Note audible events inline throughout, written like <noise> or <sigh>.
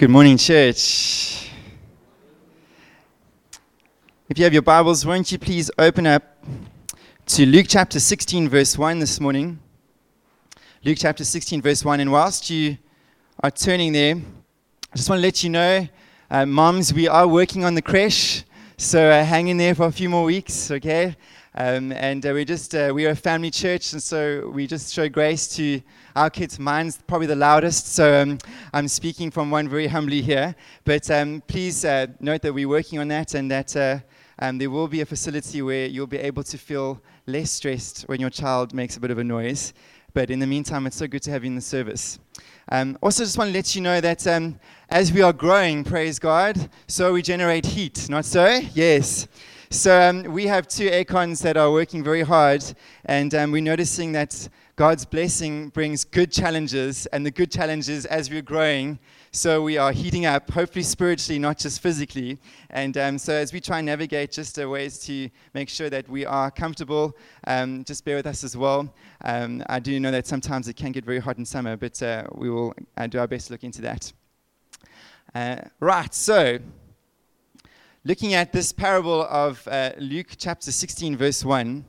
Good morning, church. If you have your Bibles, won't you please open up to Luke chapter 16, verse 1 this morning? Luke chapter 16, verse 1. And whilst you are turning there, I just want to let you know, uh, moms, we are working on the creche. So uh, hang in there for a few more weeks, okay? Um, and uh, we just uh, we are a family church, and so we just show grace to our kids. Mine's probably the loudest, so um, I'm speaking from one very humbly here. But um, please uh, note that we're working on that, and that uh, um, there will be a facility where you'll be able to feel less stressed when your child makes a bit of a noise. But in the meantime, it's so good to have you in the service. Um, also, just want to let you know that um, as we are growing, praise God, so we generate heat. Not so? Yes. So um, we have two aircons that are working very hard, and um, we're noticing that God's blessing brings good challenges, and the good challenges as we're growing. So we are heating up, hopefully spiritually, not just physically. And um, so as we try and navigate just ways to make sure that we are comfortable, um, just bear with us as well. Um, I do know that sometimes it can get very hot in summer, but uh, we will uh, do our best to look into that. Uh, right, so looking at this parable of uh, Luke chapter 16, verse 1.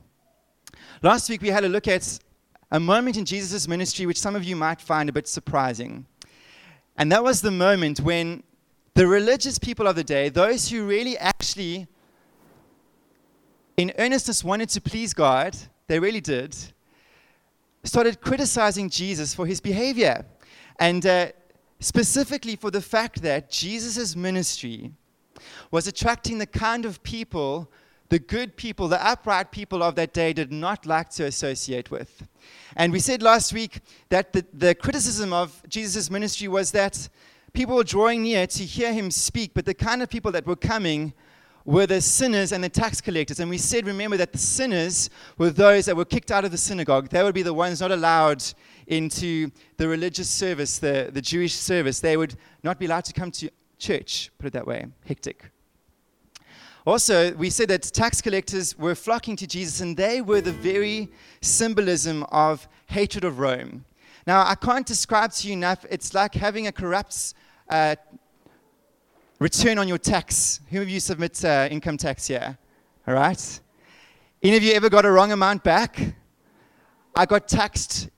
Last week we had a look at a moment in Jesus' ministry which some of you might find a bit surprising. And that was the moment when the religious people of the day, those who really actually, in earnestness, wanted to please God, they really did, started criticizing Jesus for his behavior. And uh, specifically for the fact that Jesus' ministry was attracting the kind of people, the good people, the upright people of that day did not like to associate with. And we said last week that the, the criticism of Jesus' ministry was that people were drawing near to hear him speak, but the kind of people that were coming were the sinners and the tax collectors. And we said, remember, that the sinners were those that were kicked out of the synagogue. They would be the ones not allowed into the religious service, the, the Jewish service. They would not be allowed to come to church, put it that way, hectic. Also, we said that tax collectors were flocking to Jesus and they were the very symbolism of hatred of Rome. Now, I can't describe to you enough, it's like having a corrupt uh, return on your tax. Who of you submit uh, income tax here? All right? Any of you ever got a wrong amount back? I got taxed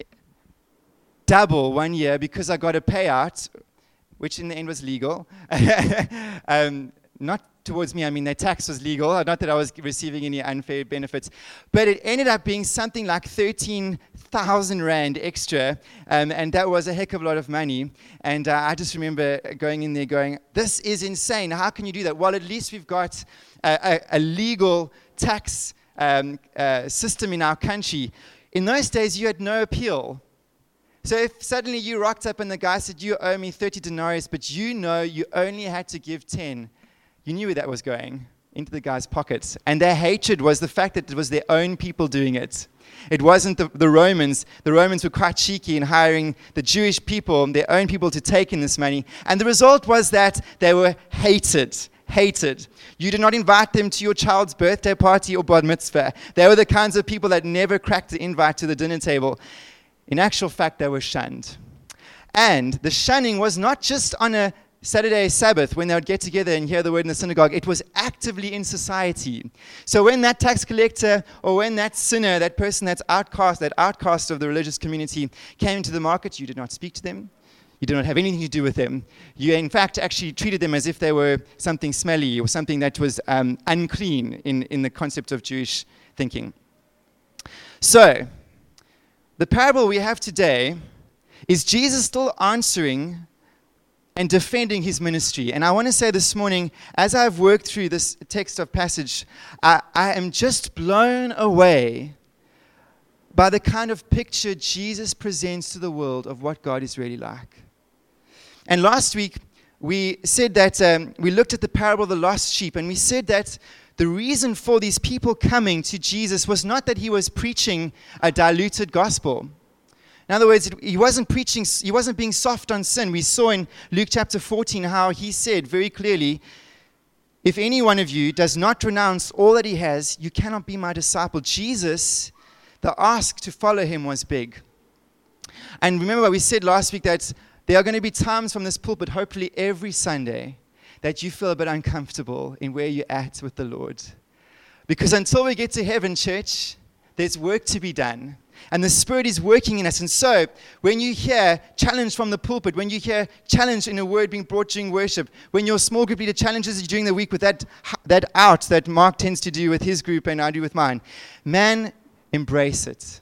double one year because I got a payout which in the end was legal. <laughs> um, not towards me, I mean, their tax was legal. Not that I was receiving any unfair benefits. But it ended up being something like 13,000 Rand extra. Um, and that was a heck of a lot of money. And uh, I just remember going in there going, this is insane. How can you do that? Well, at least we've got a, a, a legal tax um, uh, system in our country. In those days, you had no appeal. So if suddenly you rocked up and the guy said, You owe me 30 denarii, but you know you only had to give 10, you knew where that was going into the guy's pockets. And their hatred was the fact that it was their own people doing it. It wasn't the, the Romans. The Romans were quite cheeky in hiring the Jewish people, their own people, to take in this money. And the result was that they were hated hated. You did not invite them to your child's birthday party or bar mitzvah. They were the kinds of people that never cracked the invite to the dinner table. In actual fact, they were shunned. And the shunning was not just on a Saturday Sabbath when they would get together and hear the word in the synagogue, it was actively in society. So when that tax collector or when that sinner, that person that's outcast, that outcast of the religious community came into the market, you did not speak to them. You did not have anything to do with them. You, in fact, actually treated them as if they were something smelly or something that was um, unclean in, in the concept of Jewish thinking. So, the parable we have today is Jesus still answering and defending his ministry. And I want to say this morning, as I've worked through this text of passage, I, I am just blown away by the kind of picture Jesus presents to the world of what God is really like. And last week, we said that um, we looked at the parable of the lost sheep, and we said that the reason for these people coming to Jesus was not that he was preaching a diluted gospel. In other words, he wasn't preaching, he wasn't being soft on sin. We saw in Luke chapter 14 how he said very clearly, If any one of you does not renounce all that he has, you cannot be my disciple. Jesus, the ask to follow him was big. And remember, we said last week that there are going to be times from this pulpit, hopefully every Sunday, that you feel a bit uncomfortable in where you're at with the Lord. Because until we get to heaven, church, there's work to be done. And the Spirit is working in us. And so, when you hear challenge from the pulpit, when you hear challenge in a word being brought during worship, when your small group leader challenges you during the week with that, that out that Mark tends to do with his group and I do with mine, man, embrace it.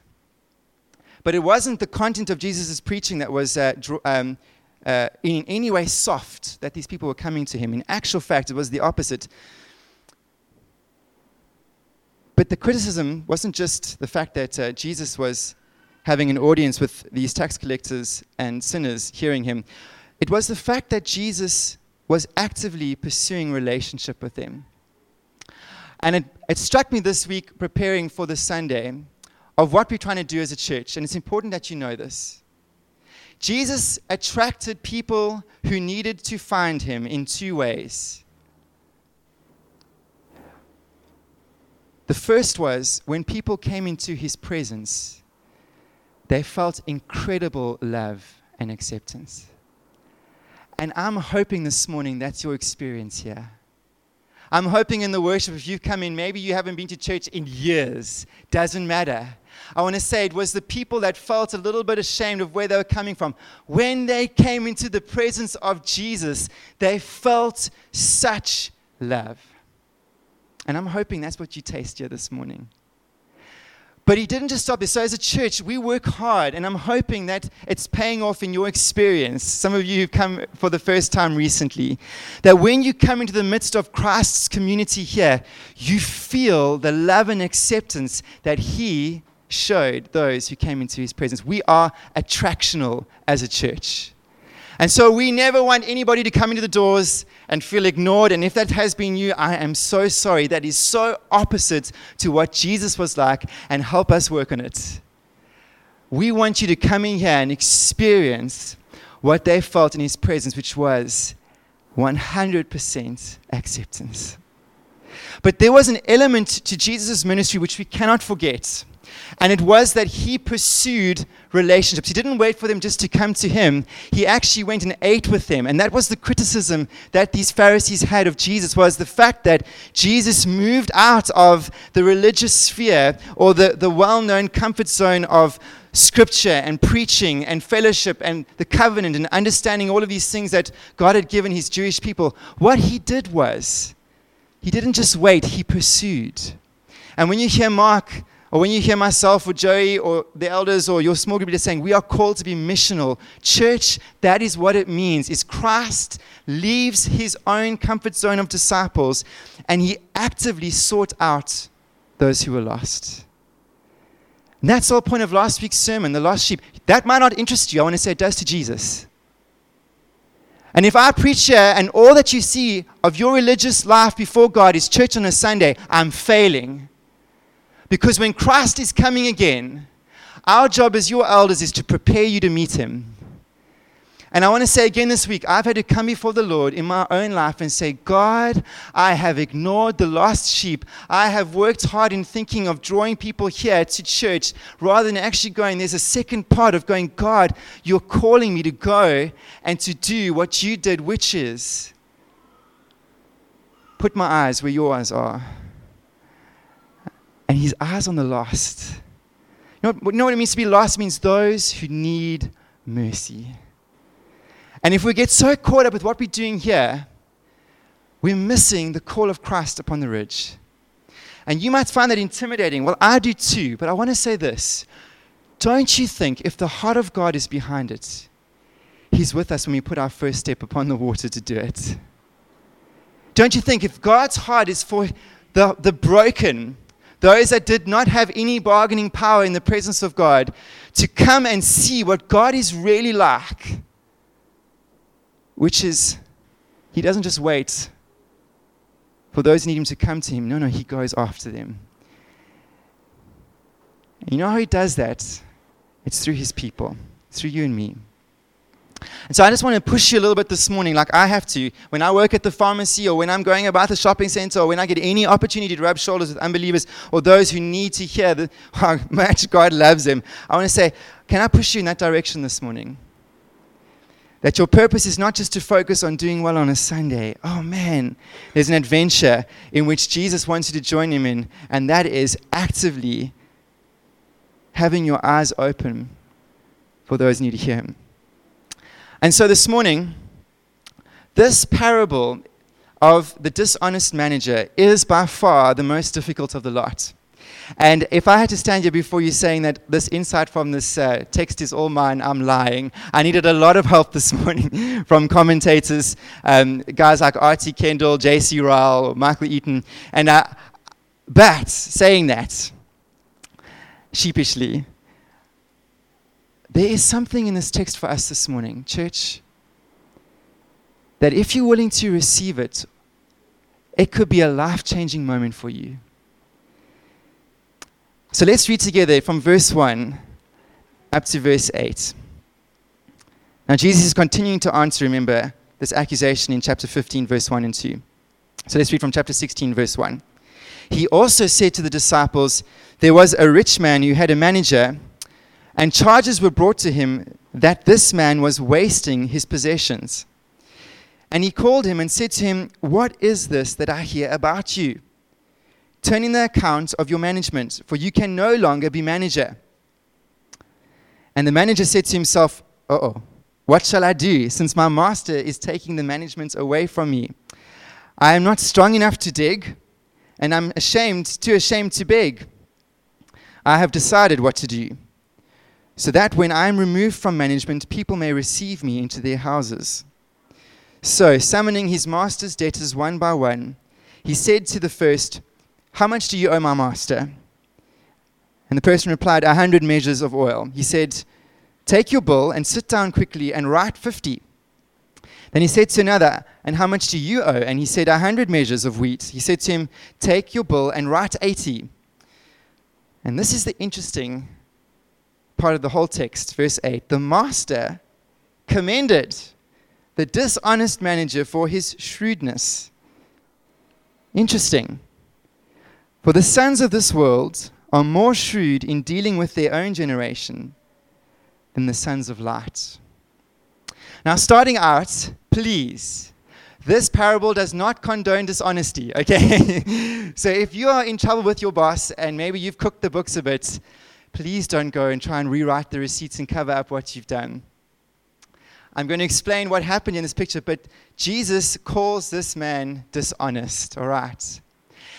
But it wasn't the content of Jesus' preaching that was uh, um, uh, in any way soft that these people were coming to him. In actual fact, it was the opposite. But the criticism wasn't just the fact that uh, Jesus was having an audience with these tax collectors and sinners hearing him. It was the fact that Jesus was actively pursuing relationship with them. And it, it struck me this week preparing for the Sunday of what we're trying to do as a church. And it's important that you know this. Jesus attracted people who needed to find him in two ways. The first was when people came into his presence, they felt incredible love and acceptance. And I'm hoping this morning that's your experience here. I'm hoping in the worship, if you've come in, maybe you haven't been to church in years, doesn't matter. I want to say it was the people that felt a little bit ashamed of where they were coming from. When they came into the presence of Jesus, they felt such love. And I'm hoping that's what you taste here this morning. But he didn't just stop there. So, as a church, we work hard, and I'm hoping that it's paying off in your experience. Some of you who've come for the first time recently, that when you come into the midst of Christ's community here, you feel the love and acceptance that he showed those who came into his presence. We are attractional as a church. And so we never want anybody to come into the doors and feel ignored. And if that has been you, I am so sorry. That is so opposite to what Jesus was like, and help us work on it. We want you to come in here and experience what they felt in his presence, which was 100% acceptance. But there was an element to Jesus' ministry which we cannot forget. And it was that he pursued relationships. He didn't wait for them just to come to him. He actually went and ate with them. And that was the criticism that these Pharisees had of Jesus was the fact that Jesus moved out of the religious sphere or the, the well-known comfort zone of scripture and preaching and fellowship and the covenant and understanding all of these things that God had given his Jewish people. What he did was he didn't just wait, he pursued. And when you hear Mark or when you hear myself or Joey or the elders or your small group leader saying we are called to be missional, church, that is what it means. Is Christ leaves his own comfort zone of disciples and he actively sought out those who were lost. And that's the whole point of last week's sermon, the lost sheep. That might not interest you. I want to say it does to Jesus. And if I preach here and all that you see of your religious life before God is church on a Sunday, I'm failing. Because when Christ is coming again, our job as your elders is to prepare you to meet him. And I want to say again this week, I've had to come before the Lord in my own life and say, God, I have ignored the lost sheep. I have worked hard in thinking of drawing people here to church rather than actually going. There's a second part of going, God, you're calling me to go and to do what you did, which is put my eyes where your eyes are and his eyes on the lost. You know, you know what it means to be lost? It means those who need mercy. And if we get so caught up with what we're doing here, we're missing the call of Christ upon the ridge. And you might find that intimidating. Well, I do too. But I want to say this Don't you think if the heart of God is behind it, He's with us when we put our first step upon the water to do it? Don't you think if God's heart is for the, the broken, those that did not have any bargaining power in the presence of God, to come and see what God is really like, which is, He doesn't just wait for those who need Him to come to Him. No, no, He goes after them. And you know how He does that? It's through His people, through you and me. And so I just want to push you a little bit this morning, like I have to. When I work at the pharmacy or when I'm going about the shopping center or when I get any opportunity to rub shoulders with unbelievers or those who need to hear <laughs> how much God loves them, I want to say, can I push you in that direction this morning? That your purpose is not just to focus on doing well on a Sunday. Oh man, there's an adventure in which Jesus wants you to join him in, and that is actively having your eyes open for those who need to hear him. And so this morning, this parable of the dishonest manager is by far the most difficult of the lot. And if I had to stand here before you saying that this insight from this uh, text is all mine, I'm lying. I needed a lot of help this morning <laughs> from commentators, um, guys like R.T. Kendall, J.C. Ryle, Michael Eaton. And uh, but saying that, sheepishly, there is something in this text for us this morning, church, that if you're willing to receive it, it could be a life changing moment for you. So let's read together from verse 1 up to verse 8. Now, Jesus is continuing to answer, remember, this accusation in chapter 15, verse 1 and 2. So let's read from chapter 16, verse 1. He also said to the disciples, There was a rich man who had a manager, and charges were brought to him that this man was wasting his possessions. And he called him and said to him, What is this that I hear about you? Turn in the account of your management, for you can no longer be manager. And the manager said to himself, Uh oh, what shall I do, since my master is taking the management away from me? I am not strong enough to dig, and I'm ashamed, too ashamed to beg. I have decided what to do, so that when I am removed from management, people may receive me into their houses. So, summoning his master's debtors one by one, he said to the first, How much do you owe my master? And the person replied, A hundred measures of oil. He said, Take your bill and sit down quickly and write fifty. Then he said to another, And how much do you owe? And he said, A hundred measures of wheat. He said to him, Take your bill and write eighty. And this is the interesting part of the whole text, verse 8. The master commended the dishonest manager for his shrewdness. Interesting. For the sons of this world are more shrewd in dealing with their own generation than the sons of light. Now, starting out, please, this parable does not condone dishonesty, okay? <laughs> so if you are in trouble with your boss and maybe you've cooked the books a bit, please don't go and try and rewrite the receipts and cover up what you've done. I'm going to explain what happened in this picture, but Jesus calls this man dishonest, all right?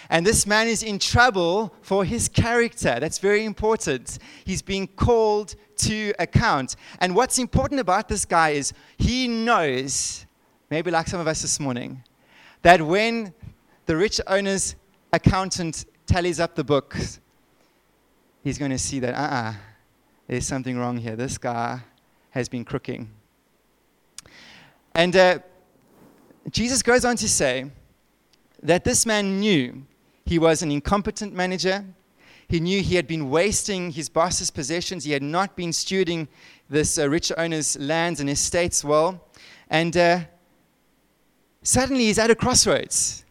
And this man is in trouble for his character. That's very important. He's being called to account. And what's important about this guy is he knows, maybe like some of us this morning, that when the rich owner's accountant tallies up the books, he's going to see that, uh uh-uh, uh, there's something wrong here. This guy has been crooking. And uh, Jesus goes on to say that this man knew he was an incompetent manager. He knew he had been wasting his boss's possessions. He had not been stewarding this uh, rich owner's lands and estates well. And uh, suddenly he's at a crossroads.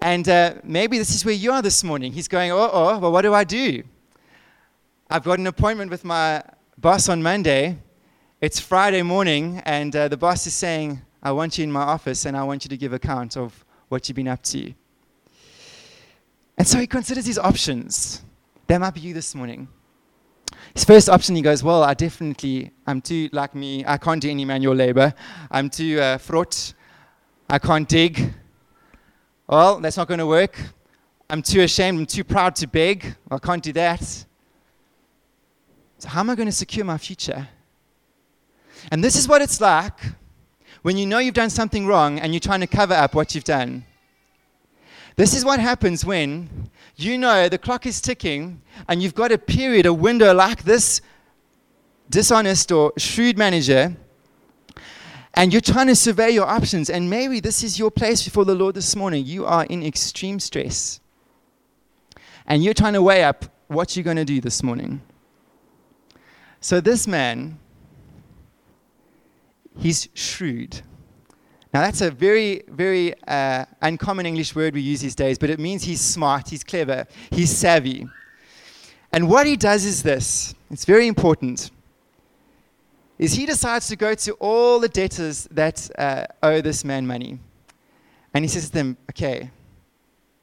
And uh, maybe this is where you are this morning. He's going, oh, oh, well, what do I do? I've got an appointment with my boss on Monday, it's Friday morning, and uh, the boss is saying, I want you in my office and I want you to give account of what you've been up to. And so he considers his options. That might be you this morning. His first option, he goes, Well, I definitely, I'm too like me, I can't do any manual labor. I'm too uh, fraught. I can't dig. Well, that's not going to work. I'm too ashamed. I'm too proud to beg. I can't do that. So, how am I going to secure my future? And this is what it's like when you know you've done something wrong and you're trying to cover up what you've done. This is what happens when you know the clock is ticking and you've got a period, a window like this dishonest or shrewd manager, and you're trying to survey your options. And maybe this is your place before the Lord this morning. You are in extreme stress. And you're trying to weigh up what you're going to do this morning. So, this man he's shrewd. Now, that's a very, very uh, uncommon English word we use these days, but it means he's smart, he's clever, he's savvy. And what he does is this it's very important. is he decides to go to all the debtors that uh, owe this man money. And he says to them, Okay,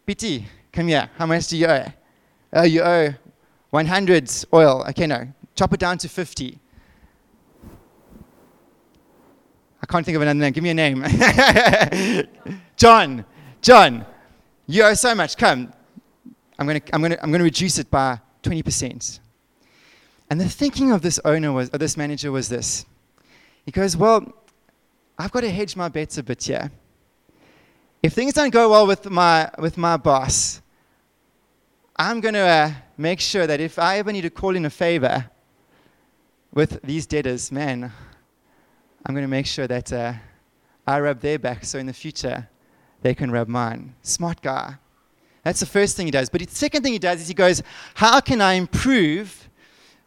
PT, come here. How much do you owe? Oh, you owe 100 oil. Okay, no. Chop it down to 50. I can't think of another name. Give me a name. <laughs> John. John. You owe so much. Come. I'm going to I'm gonna, I'm gonna reduce it by 20%. And the thinking of this owner was, or this manager was this. He goes, Well, I've got to hedge my bets a bit here. If things don't go well with my, with my boss, I'm going to uh, make sure that if I ever need to call in a favor with these debtors, man, I'm going to make sure that uh, I rub their back so in the future they can rub mine. Smart guy. That's the first thing he does. But the second thing he does is he goes, How can I improve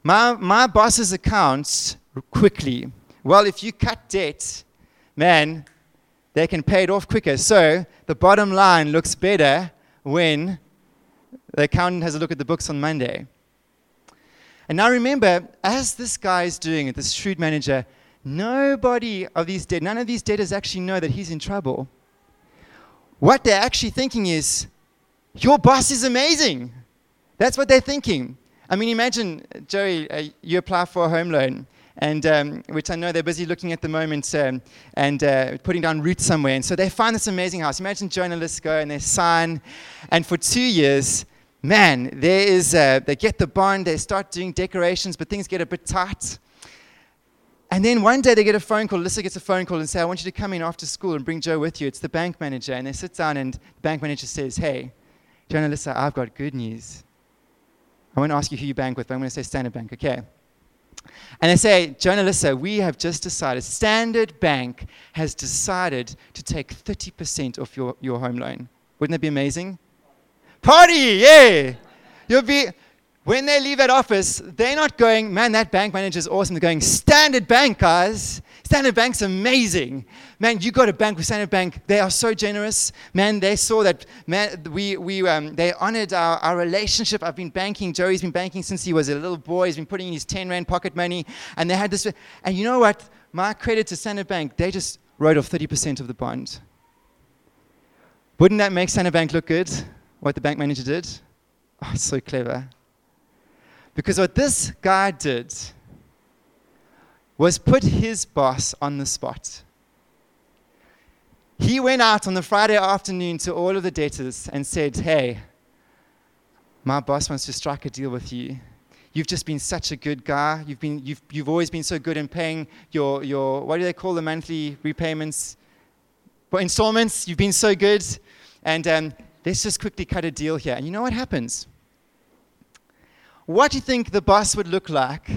my, my boss's accounts quickly? Well, if you cut debt, man, they can pay it off quicker. So the bottom line looks better when the accountant has a look at the books on Monday. And now remember, as this guy is doing it, this shrewd manager, nobody of these debt, none of these debtors actually know that he's in trouble. What they're actually thinking is, your boss is amazing. That's what they're thinking. I mean, imagine, Joey, uh, you apply for a home loan and um, which I know they're busy looking at the moment um, and uh, putting down roots somewhere. And so they find this amazing house. Imagine journalists go and they sign, and for two years, man, there is uh, they get the bond, they start doing decorations, but things get a bit tight. And then one day they get a phone call. Lisa gets a phone call and say, "I want you to come in after school and bring Joe with you." It's the bank manager, and they sit down, and the bank manager says, "Hey, Joe and Alyssa, I've got good news. I want to ask you who you bank with, but I'm going to say Standard Bank, okay?" And they say, Joe and Alyssa, we have just decided, Standard Bank has decided to take 30% of your, your home loan. Wouldn't that be amazing? Party, yeah! You'll be, when they leave that office, they're not going, man, that bank manager is awesome. They're going, Standard Bank, guys. Standard Bank's amazing. Man, you got a bank with Standard Bank. They are so generous. Man, they saw that, man, we, we, um, they honored our, our relationship. I've been banking. Joey's been banking since he was a little boy. He's been putting in his 10 Rand pocket money. And they had this. And you know what? My credit to Standard Bank, they just wrote off 30% of the bond. Wouldn't that make Standard Bank look good, what the bank manager did? Oh, so clever. Because what this guy did was put his boss on the spot. He went out on the Friday afternoon to all of the debtors and said, Hey, my boss wants to strike a deal with you. You've just been such a good guy. You've, been, you've, you've always been so good in paying your, your, what do they call the monthly repayments? But installments, you've been so good. And um, let's just quickly cut a deal here. And you know what happens? What do you think the boss would look like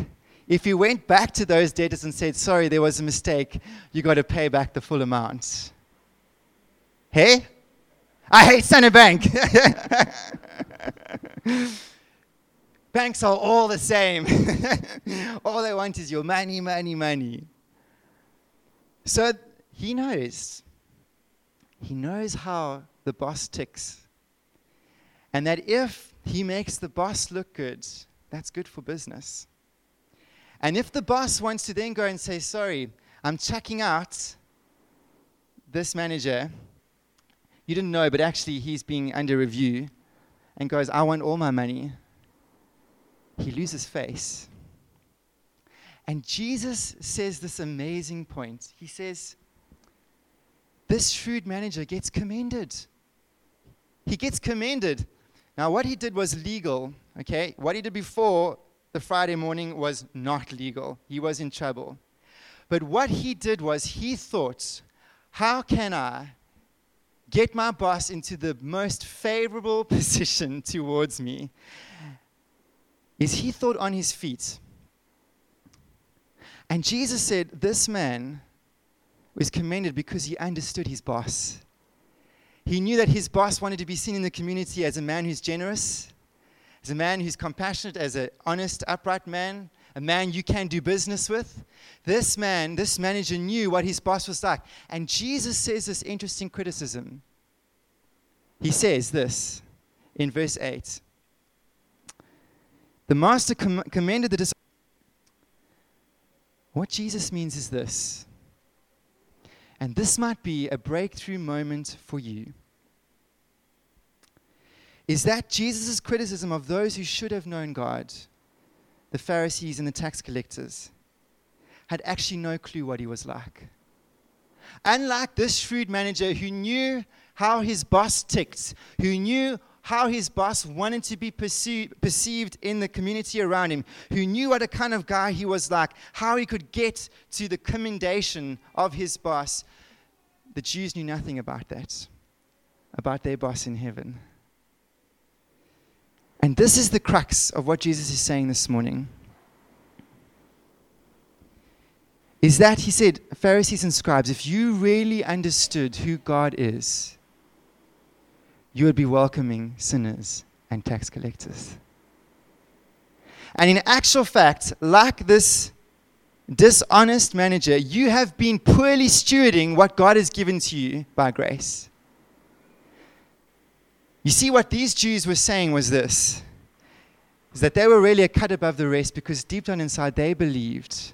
if he went back to those debtors and said, Sorry, there was a mistake. You got to pay back the full amount? Hey? I hate Standard Bank. <laughs> Banks are all the same. <laughs> all they want is your money, money, money. So he knows. He knows how the boss ticks. And that if he makes the boss look good. That's good for business. And if the boss wants to then go and say, sorry, I'm checking out this manager, you didn't know, but actually he's being under review, and goes, I want all my money, he loses face. And Jesus says this amazing point. He says, This shrewd manager gets commended. He gets commended now, what he did was legal, okay? What he did before the Friday morning was not legal. He was in trouble. But what he did was he thought, how can I get my boss into the most favorable <laughs> position towards me? Is he thought on his feet. And Jesus said, This man was commended because he understood his boss. He knew that his boss wanted to be seen in the community as a man who's generous, as a man who's compassionate, as an honest, upright man, a man you can do business with. This man, this manager knew what his boss was like. And Jesus says this interesting criticism. He says this in verse 8 The master com- commended the disciples. What Jesus means is this, and this might be a breakthrough moment for you, is that Jesus' criticism of those who should have known God, the Pharisees and the tax collectors, had actually no clue what he was like. Unlike this shrewd manager who knew how his boss ticked, who knew how his boss wanted to be perceived, perceived in the community around him, who knew what a kind of guy he was like, how he could get to the commendation of his boss. The Jews knew nothing about that, about their boss in heaven. And this is the crux of what Jesus is saying this morning. Is that he said, Pharisees and scribes, if you really understood who God is, you would be welcoming sinners and tax collectors. And in actual fact, like this dishonest manager, you have been poorly stewarding what God has given to you by grace. You see, what these Jews were saying was this is that they were really a cut above the rest because deep down inside they believed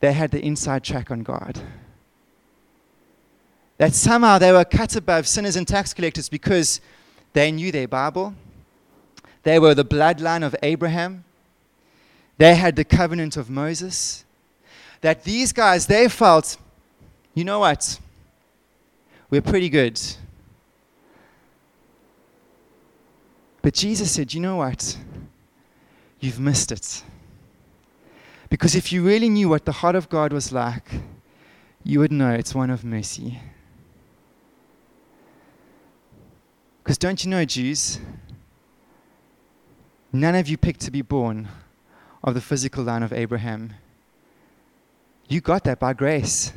they had the inside track on God that somehow they were cut above sinners and tax collectors because they knew their Bible. They were the bloodline of Abraham. They had the covenant of Moses. That these guys, they felt, you know what? We're pretty good. But Jesus said, you know what? You've missed it. Because if you really knew what the heart of God was like, you would know it's one of mercy. Because don't you know, Jews? None of you picked to be born of the physical line of Abraham. You got that by grace.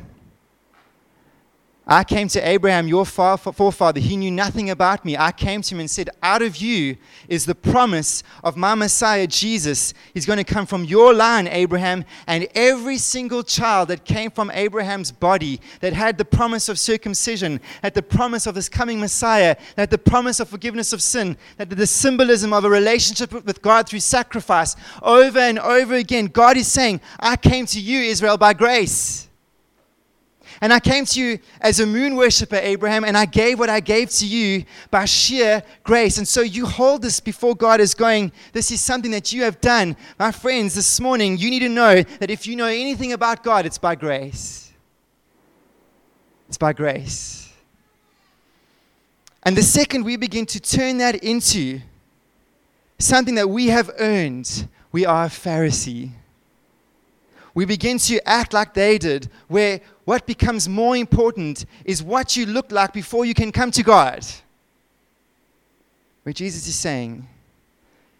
I came to Abraham, your forefather. He knew nothing about me. I came to him and said, Out of you is the promise of my Messiah, Jesus. He's going to come from your line, Abraham. And every single child that came from Abraham's body, that had the promise of circumcision, had the promise of this coming Messiah, that the promise of forgiveness of sin, that the symbolism of a relationship with God through sacrifice, over and over again, God is saying, I came to you, Israel, by grace. And I came to you as a moon worshiper, Abraham, and I gave what I gave to you by sheer grace. And so you hold this before God as going, This is something that you have done. My friends, this morning, you need to know that if you know anything about God, it's by grace. It's by grace. And the second we begin to turn that into something that we have earned, we are a Pharisee. We begin to act like they did, where what becomes more important is what you look like before you can come to God. Where Jesus is saying,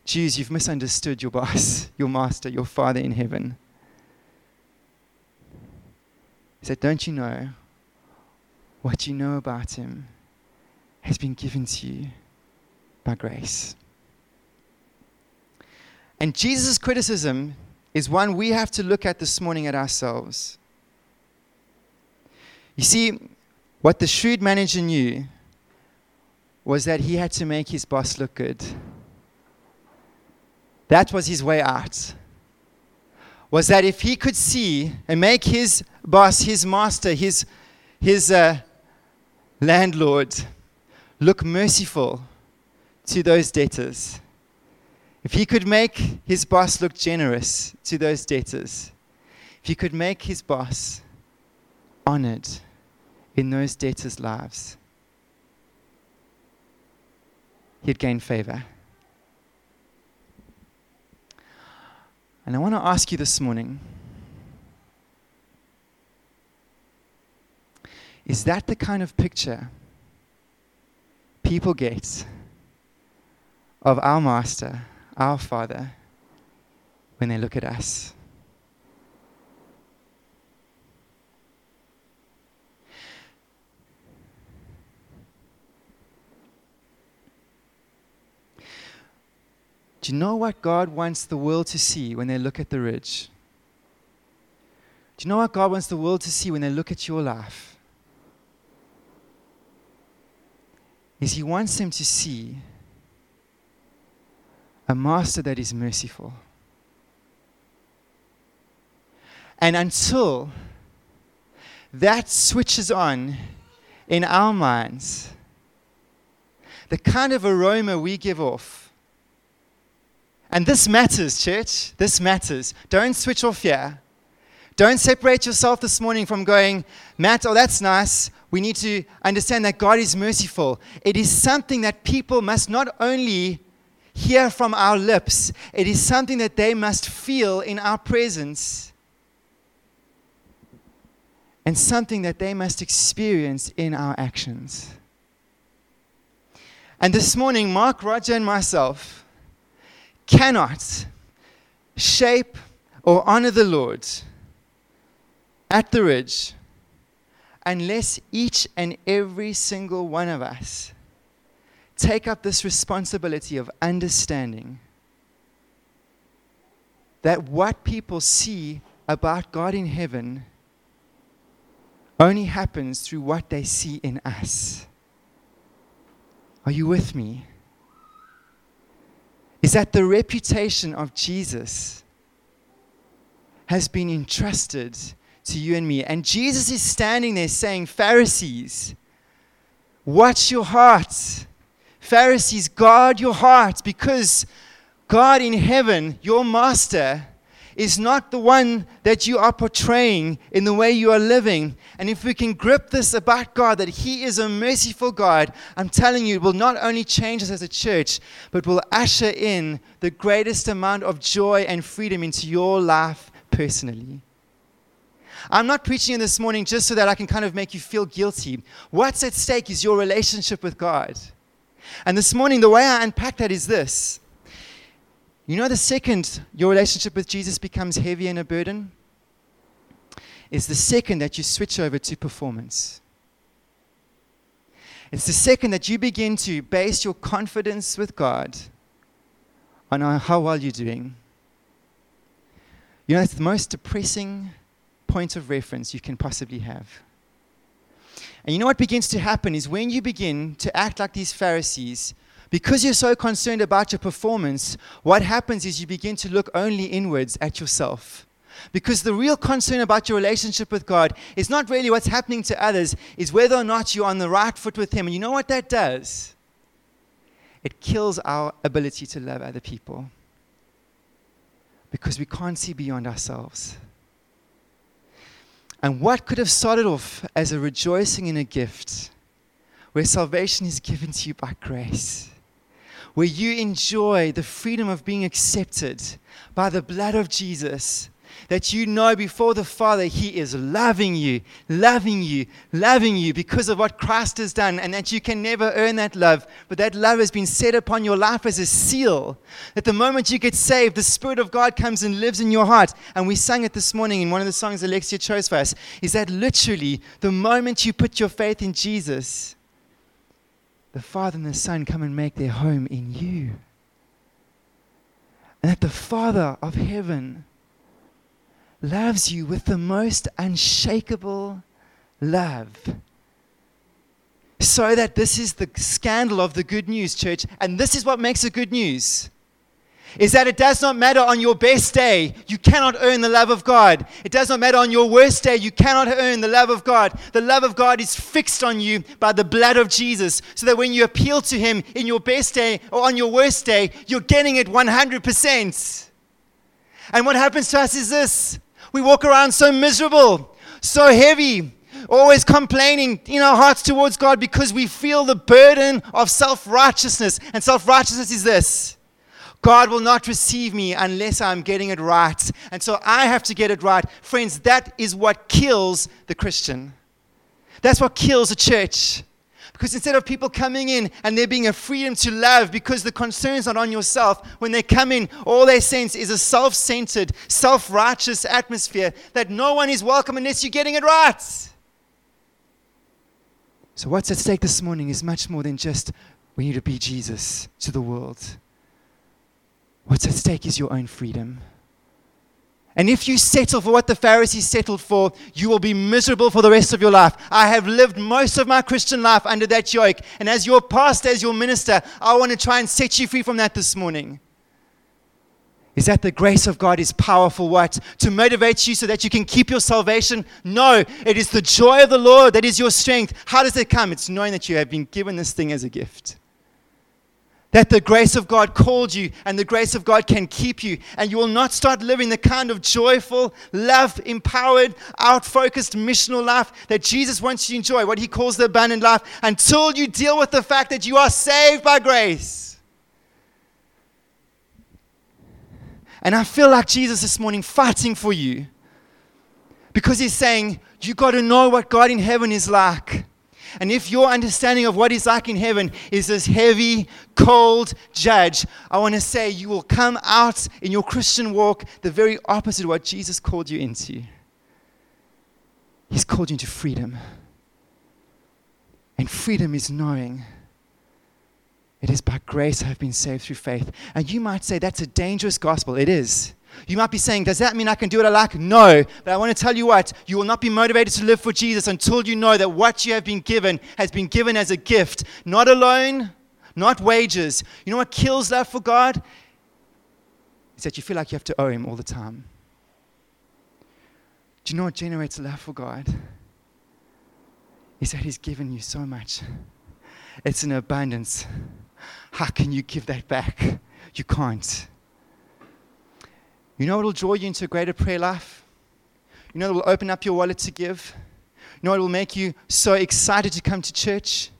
Jews, you've misunderstood your boss, <laughs> your master, your father in heaven. He said, Don't you know what you know about him has been given to you by grace? And Jesus' criticism is one we have to look at this morning at ourselves. You see, what the shrewd manager knew was that he had to make his boss look good. That was his way out. Was that if he could see and make his boss, his master, his, his uh, landlord look merciful to those debtors, if he could make his boss look generous to those debtors, if he could make his boss honored in those debtors' lives, he'd gain favor. And I want to ask you this morning is that the kind of picture people get of our Master, our Father, when they look at us? Do you know what God wants the world to see when they look at the ridge? Do you know what God wants the world to see when they look at your life? Is He wants them to see a master that is merciful, And until that switches on in our minds, the kind of aroma we give off. And this matters, church. This matters. Don't switch off here. Don't separate yourself this morning from going, Matt, oh, that's nice. We need to understand that God is merciful. It is something that people must not only hear from our lips, it is something that they must feel in our presence and something that they must experience in our actions. And this morning, Mark, Roger, and myself cannot shape or honor the Lord at the ridge unless each and every single one of us take up this responsibility of understanding that what people see about God in heaven only happens through what they see in us. Are you with me? Is that the reputation of Jesus has been entrusted to you and me. And Jesus is standing there saying, Pharisees, watch your hearts. Pharisees, guard your hearts because God in heaven, your master, is not the one that you are portraying in the way you are living. And if we can grip this about God, that He is a merciful God, I'm telling you, it will not only change us as a church, but will usher in the greatest amount of joy and freedom into your life personally. I'm not preaching in this morning just so that I can kind of make you feel guilty. What's at stake is your relationship with God. And this morning, the way I unpack that is this you know, the second your relationship with Jesus becomes heavy and a burden is the second that you switch over to performance. It's the second that you begin to base your confidence with God on how well you're doing. You know, it's the most depressing point of reference you can possibly have. And you know what begins to happen is when you begin to act like these Pharisees, because you're so concerned about your performance, what happens is you begin to look only inwards at yourself. Because the real concern about your relationship with God is not really what's happening to others, is whether or not you're on the right foot with Him. And you know what that does? It kills our ability to love other people. Because we can't see beyond ourselves. And what could have started off as a rejoicing in a gift, where salvation is given to you by grace, where you enjoy the freedom of being accepted by the blood of Jesus. That you know before the Father, He is loving you, loving you, loving you because of what Christ has done, and that you can never earn that love, but that love has been set upon your life as a seal. That the moment you get saved, the Spirit of God comes and lives in your heart. And we sang it this morning in one of the songs Alexia chose for us. Is that literally the moment you put your faith in Jesus, the Father and the Son come and make their home in you. And that the Father of heaven loves you with the most unshakable love. So that this is the scandal of the good news, church. And this is what makes it good news is that it does not matter on your best day, you cannot earn the love of God. It does not matter on your worst day, you cannot earn the love of God. The love of God is fixed on you by the blood of Jesus, so that when you appeal to Him in your best day or on your worst day, you're getting it 100%. And what happens to us is this we walk around so miserable, so heavy, always complaining in our hearts towards God because we feel the burden of self righteousness. And self righteousness is this God will not receive me unless I'm getting it right. And so I have to get it right. Friends, that is what kills the Christian. That's what kills a church. Because instead of people coming in and there being a freedom to love because the concern's not on yourself, when they come in, all they sense is a self centered, self righteous atmosphere that no one is welcome unless you're getting it right. So, what's at stake this morning is much more than just we need to be Jesus to the world. What's at stake is your own freedom. And if you settle for what the Pharisees settled for, you will be miserable for the rest of your life. I have lived most of my Christian life under that yoke. And as your pastor, as your minister, I want to try and set you free from that this morning. Is that the grace of God is powerful? What? To motivate you so that you can keep your salvation? No, it is the joy of the Lord that is your strength. How does it come? It's knowing that you have been given this thing as a gift. That the grace of God called you and the grace of God can keep you. And you will not start living the kind of joyful, love empowered, out focused missional life that Jesus wants you to enjoy, what he calls the abundant life, until you deal with the fact that you are saved by grace. And I feel like Jesus this morning fighting for you because he's saying, You got to know what God in heaven is like. And if your understanding of what He's like in heaven is this heavy, cold judge, I want to say you will come out in your Christian walk the very opposite of what Jesus called you into. He's called you into freedom. And freedom is knowing it is by grace I have been saved through faith. And you might say that's a dangerous gospel. It is. You might be saying, Does that mean I can do what I like? No. But I want to tell you what, you will not be motivated to live for Jesus until you know that what you have been given has been given as a gift, not a loan, not wages. You know what kills love for God? Is that you feel like you have to owe Him all the time. Do you know what generates love for God? Is that He's given you so much. It's an abundance. How can you give that back? You can't. You know what will draw you into a greater prayer life? You know it will open up your wallet to give? You know it will make you so excited to come to church?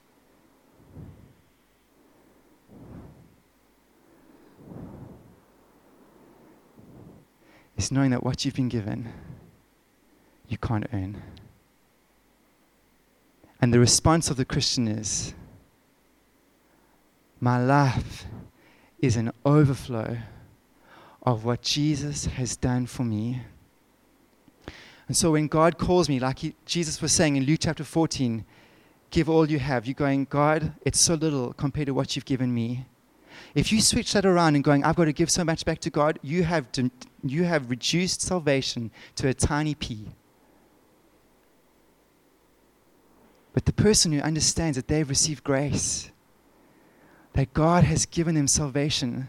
It's knowing that what you've been given, you can't earn. And the response of the Christian is, My life is an overflow of what Jesus has done for me. And so when God calls me, like he, Jesus was saying in Luke chapter 14, give all you have, you're going, God, it's so little compared to what you've given me. If you switch that around and going, I've got to give so much back to God, you have, you have reduced salvation to a tiny pea. But the person who understands that they've received grace, that God has given them salvation,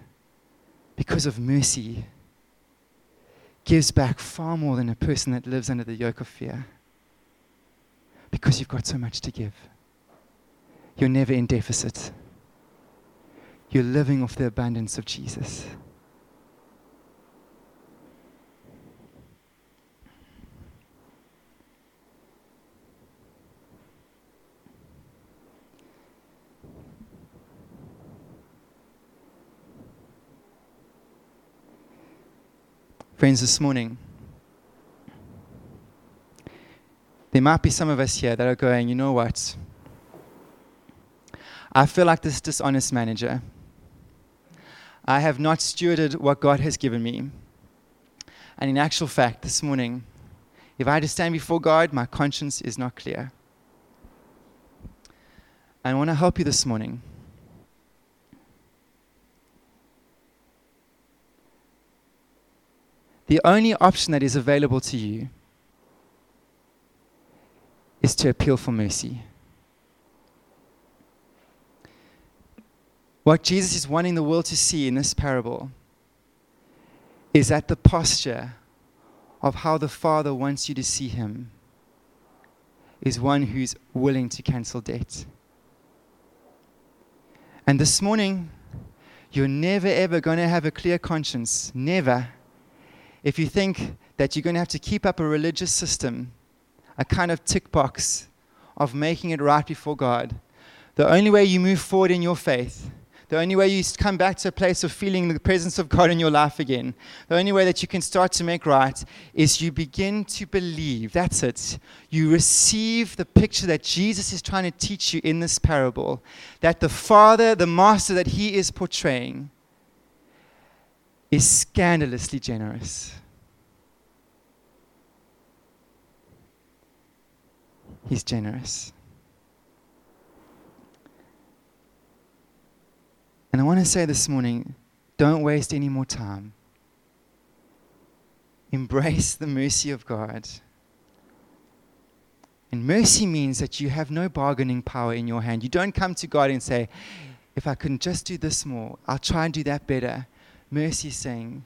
because of mercy, gives back far more than a person that lives under the yoke of fear. Because you've got so much to give. You're never in deficit. You're living off the abundance of Jesus. Friends, this morning, there might be some of us here that are going, you know what? I feel like this dishonest manager. I have not stewarded what God has given me. And in actual fact, this morning, if I had to stand before God, my conscience is not clear. I want to help you this morning. The only option that is available to you is to appeal for mercy. What Jesus is wanting the world to see in this parable is that the posture of how the Father wants you to see Him is one who's willing to cancel debt. And this morning, you're never ever going to have a clear conscience. Never if you think that you're going to have to keep up a religious system, a kind of tick box of making it right before God, the only way you move forward in your faith, the only way you come back to a place of feeling the presence of God in your life again, the only way that you can start to make right is you begin to believe. That's it. You receive the picture that Jesus is trying to teach you in this parable that the Father, the Master that He is portraying, is scandalously generous. He's generous. And I want to say this morning don't waste any more time. Embrace the mercy of God. And mercy means that you have no bargaining power in your hand. You don't come to God and say, if I can just do this more, I'll try and do that better. Mercy saying,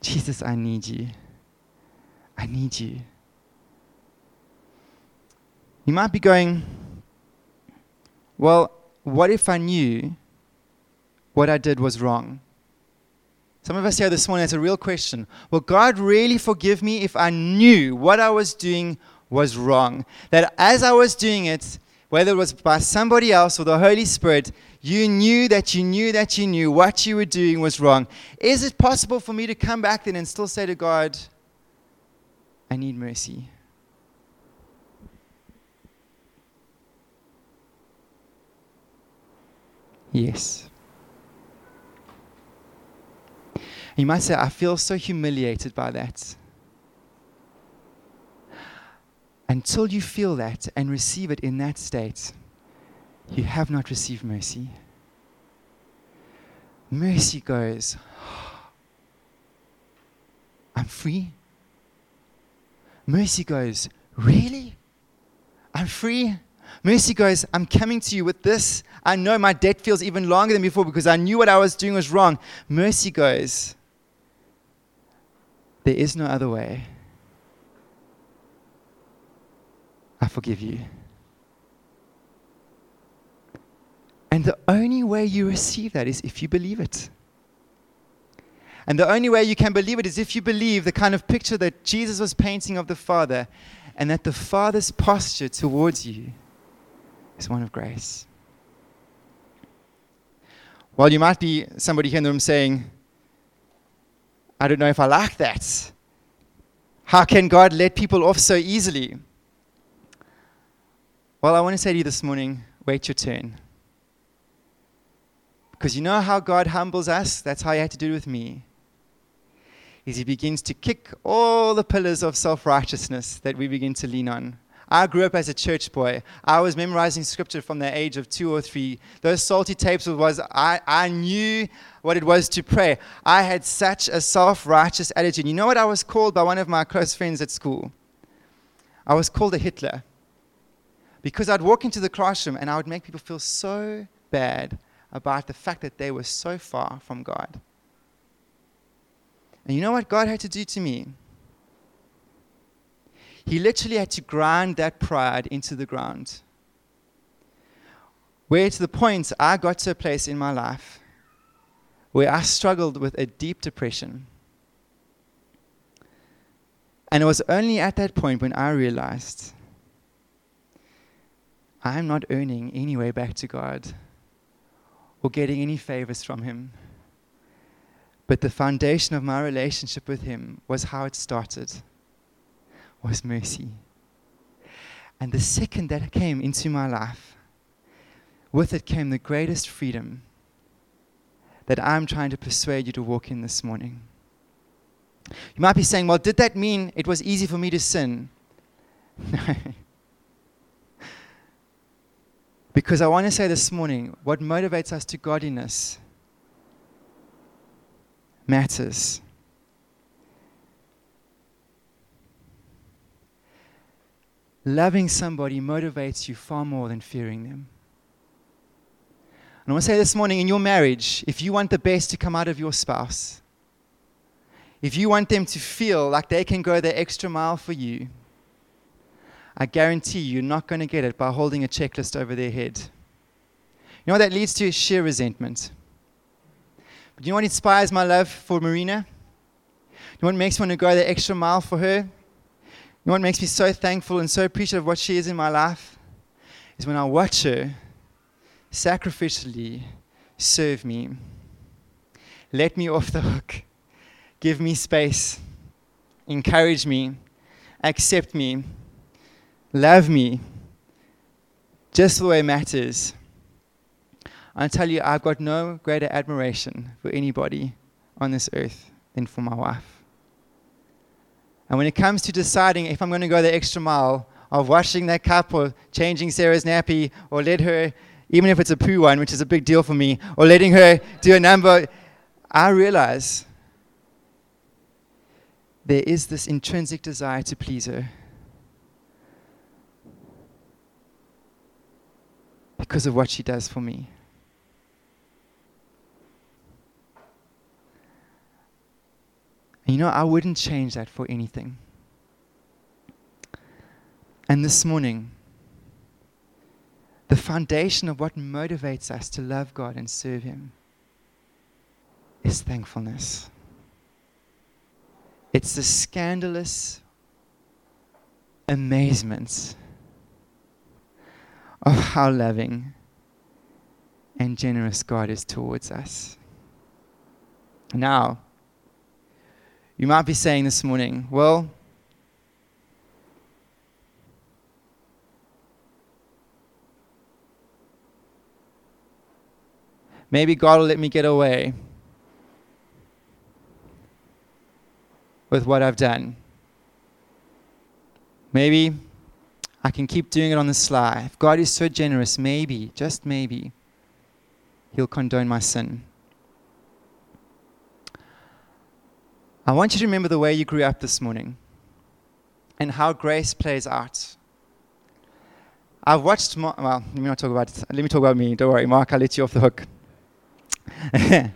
Jesus, I need you. I need you. You might be going, Well, what if I knew what I did was wrong? Some of us here this morning, that's a real question. Will God really forgive me if I knew what I was doing was wrong? That as I was doing it, whether it was by somebody else or the Holy Spirit, you knew that you knew that you knew what you were doing was wrong. Is it possible for me to come back then and still say to God, I need mercy? Yes. You might say, I feel so humiliated by that. Until you feel that and receive it in that state, you have not received mercy. Mercy goes, <sighs> I'm free. Mercy goes, Really? I'm free? Mercy goes, I'm coming to you with this. I know my debt feels even longer than before because I knew what I was doing was wrong. Mercy goes, there is no other way. I forgive you. And the only way you receive that is if you believe it. And the only way you can believe it is if you believe the kind of picture that Jesus was painting of the Father and that the Father's posture towards you is one of grace. While you might be somebody here in the room saying, I don't know if I like that. How can God let people off so easily? Well, I want to say to you this morning wait your turn. Because you know how God humbles us? That's how He had to do it with me. Is He begins to kick all the pillars of self righteousness that we begin to lean on. I grew up as a church boy. I was memorizing scripture from the age of two or three. Those Psalty tapes was I, I knew what it was to pray. I had such a self-righteous attitude. You know what I was called by one of my close friends at school? I was called a Hitler. Because I'd walk into the classroom and I would make people feel so bad about the fact that they were so far from God. And you know what God had to do to me? He literally had to grind that pride into the ground. Where to the point I got to a place in my life where I struggled with a deep depression. And it was only at that point when I realized I'm not earning any way back to God or getting any favors from Him. But the foundation of my relationship with Him was how it started was mercy. And the second that came into my life, with it came the greatest freedom that I'm trying to persuade you to walk in this morning. You might be saying, well, did that mean it was easy for me to sin? <laughs> No. Because I want to say this morning what motivates us to godliness matters. Loving somebody motivates you far more than fearing them. And I want to say this morning in your marriage, if you want the best to come out of your spouse, if you want them to feel like they can go the extra mile for you, I guarantee you're not going to get it by holding a checklist over their head. You know what that leads to? Sheer resentment. But you know what inspires my love for Marina? You know what makes me want to go the extra mile for her? You know what makes me so thankful and so appreciative of what she is in my life? Is when I watch her sacrificially serve me. Let me off the hook. Give me space. Encourage me. Accept me. Love me. Just the way it matters. I tell you, I've got no greater admiration for anybody on this earth than for my wife. And when it comes to deciding if I'm going to go the extra mile of washing that cup or changing Sarah's nappy or let her, even if it's a poo one, which is a big deal for me, or letting her do a number, I realize there is this intrinsic desire to please her. Because of what she does for me. You know, I wouldn't change that for anything. And this morning, the foundation of what motivates us to love God and serve Him is thankfulness. It's the scandalous amazement of how loving and generous God is towards us. Now, you might be saying this morning, well, maybe God will let me get away with what I've done. Maybe I can keep doing it on the sly. If God is so generous, maybe, just maybe, He'll condone my sin. I want you to remember the way you grew up this morning and how grace plays out. I've watched, well, let me not talk about it. Let me talk about me. Don't worry, Mark, I'll let you off the hook. <laughs>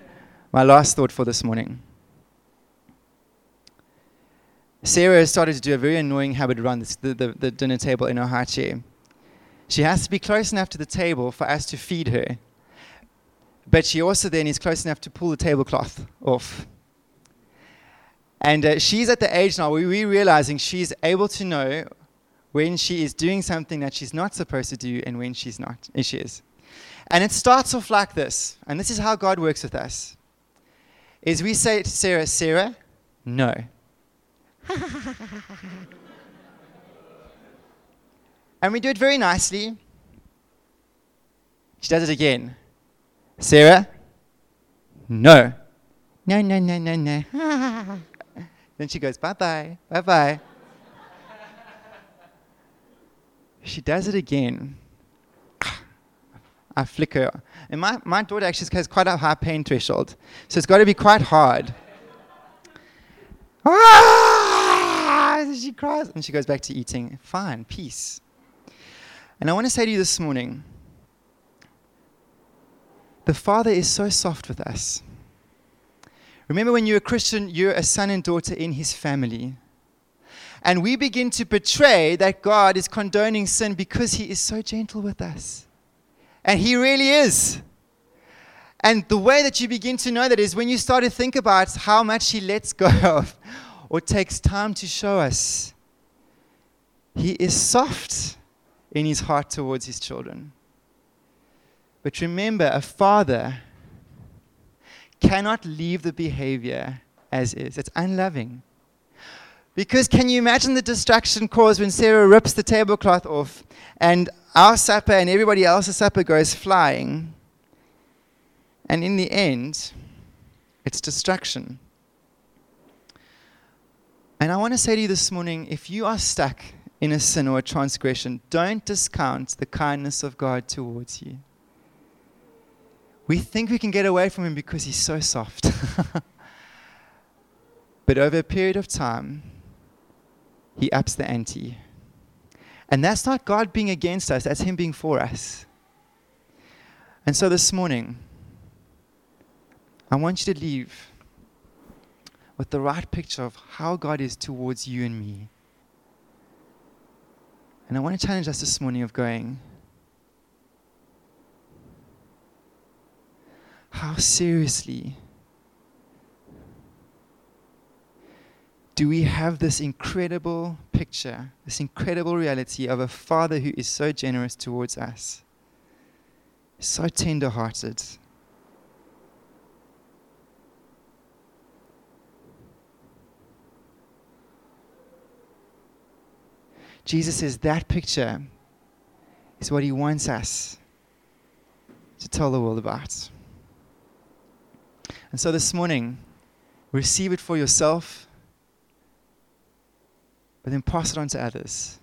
my last thought for this morning. Sarah has started to do a very annoying habit around this, the, the, the dinner table in her high chair. She has to be close enough to the table for us to feed her, but she also then is close enough to pull the tablecloth off. And uh, she's at the age now where we're realizing she's able to know when she is doing something that she's not supposed to do and when she's not, and she is. And it starts off like this, and this is how God works with us. Is we say to Sarah, Sarah, no. <laughs> and we do it very nicely. She does it again. Sarah? No. No, no, no, no, no. <laughs> then she goes, bye bye, bye bye. she does it again. I flicker. And my, my daughter actually has quite a high pain threshold. So it's got to be quite hard. ah! And she cries and she goes back to eating. Fine, peace. And I want to say to you this morning the Father is so soft with us. Remember, when you're a Christian, you're a son and daughter in His family. And we begin to portray that God is condoning sin because He is so gentle with us. And He really is. And the way that you begin to know that is when you start to think about how much He lets go <laughs> of or takes time to show us. He is soft in His heart towards His children. But remember, a father cannot leave the behavior as is, it's unloving. Because can you imagine the distraction caused when Sarah rips the tablecloth off and our supper and everybody else's supper goes flying? And in the end, it's destruction. And I want to say to you this morning if you are stuck in a sin or a transgression, don't discount the kindness of God towards you. We think we can get away from Him because He's so soft. <laughs> but over a period of time, He ups the ante. And that's not God being against us, that's Him being for us. And so this morning, I want you to leave with the right picture of how God is towards you and me. And I want to challenge us this morning of going, how seriously do we have this incredible picture, this incredible reality of a Father who is so generous towards us, so tender hearted? Jesus says that picture is what he wants us to tell the world about. And so this morning, receive it for yourself, but then pass it on to others.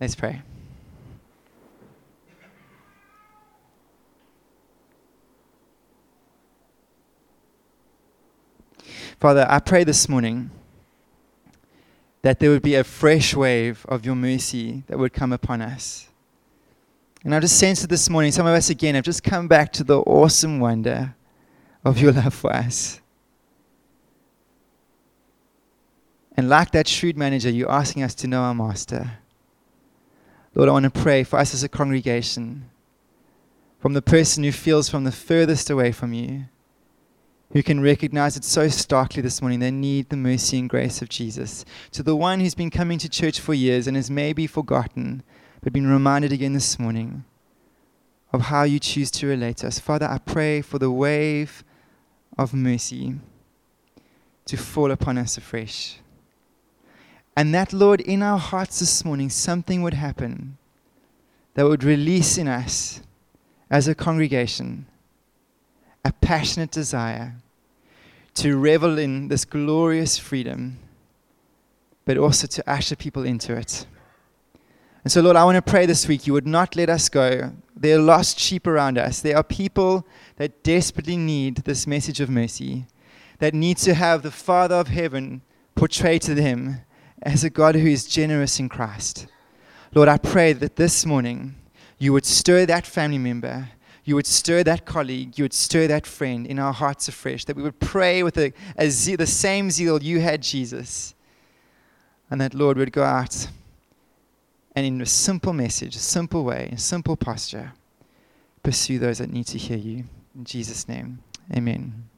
Let's pray. Father, I pray this morning that there would be a fresh wave of your mercy that would come upon us. And I just sense it this morning, some of us again have just come back to the awesome wonder of your love for us. And like that shrewd manager, you're asking us to know our master. Lord, I want to pray for us as a congregation, from the person who feels from the furthest away from you, who can recognize it so starkly this morning they need the mercy and grace of Jesus, to the one who's been coming to church for years and has maybe forgotten, but been reminded again this morning of how you choose to relate to us. Father, I pray for the wave of mercy to fall upon us afresh. And that, Lord, in our hearts this morning, something would happen that would release in us as a congregation a passionate desire to revel in this glorious freedom, but also to usher people into it. And so, Lord, I want to pray this week you would not let us go. There are lost sheep around us. There are people that desperately need this message of mercy, that need to have the Father of heaven portray to them as a God who is generous in Christ. Lord, I pray that this morning you would stir that family member, you would stir that colleague, you would stir that friend in our hearts afresh, that we would pray with a, a ze- the same zeal you had, Jesus. And that, Lord, would go out and in a simple message, a simple way, a simple posture, pursue those that need to hear you. In Jesus' name, amen.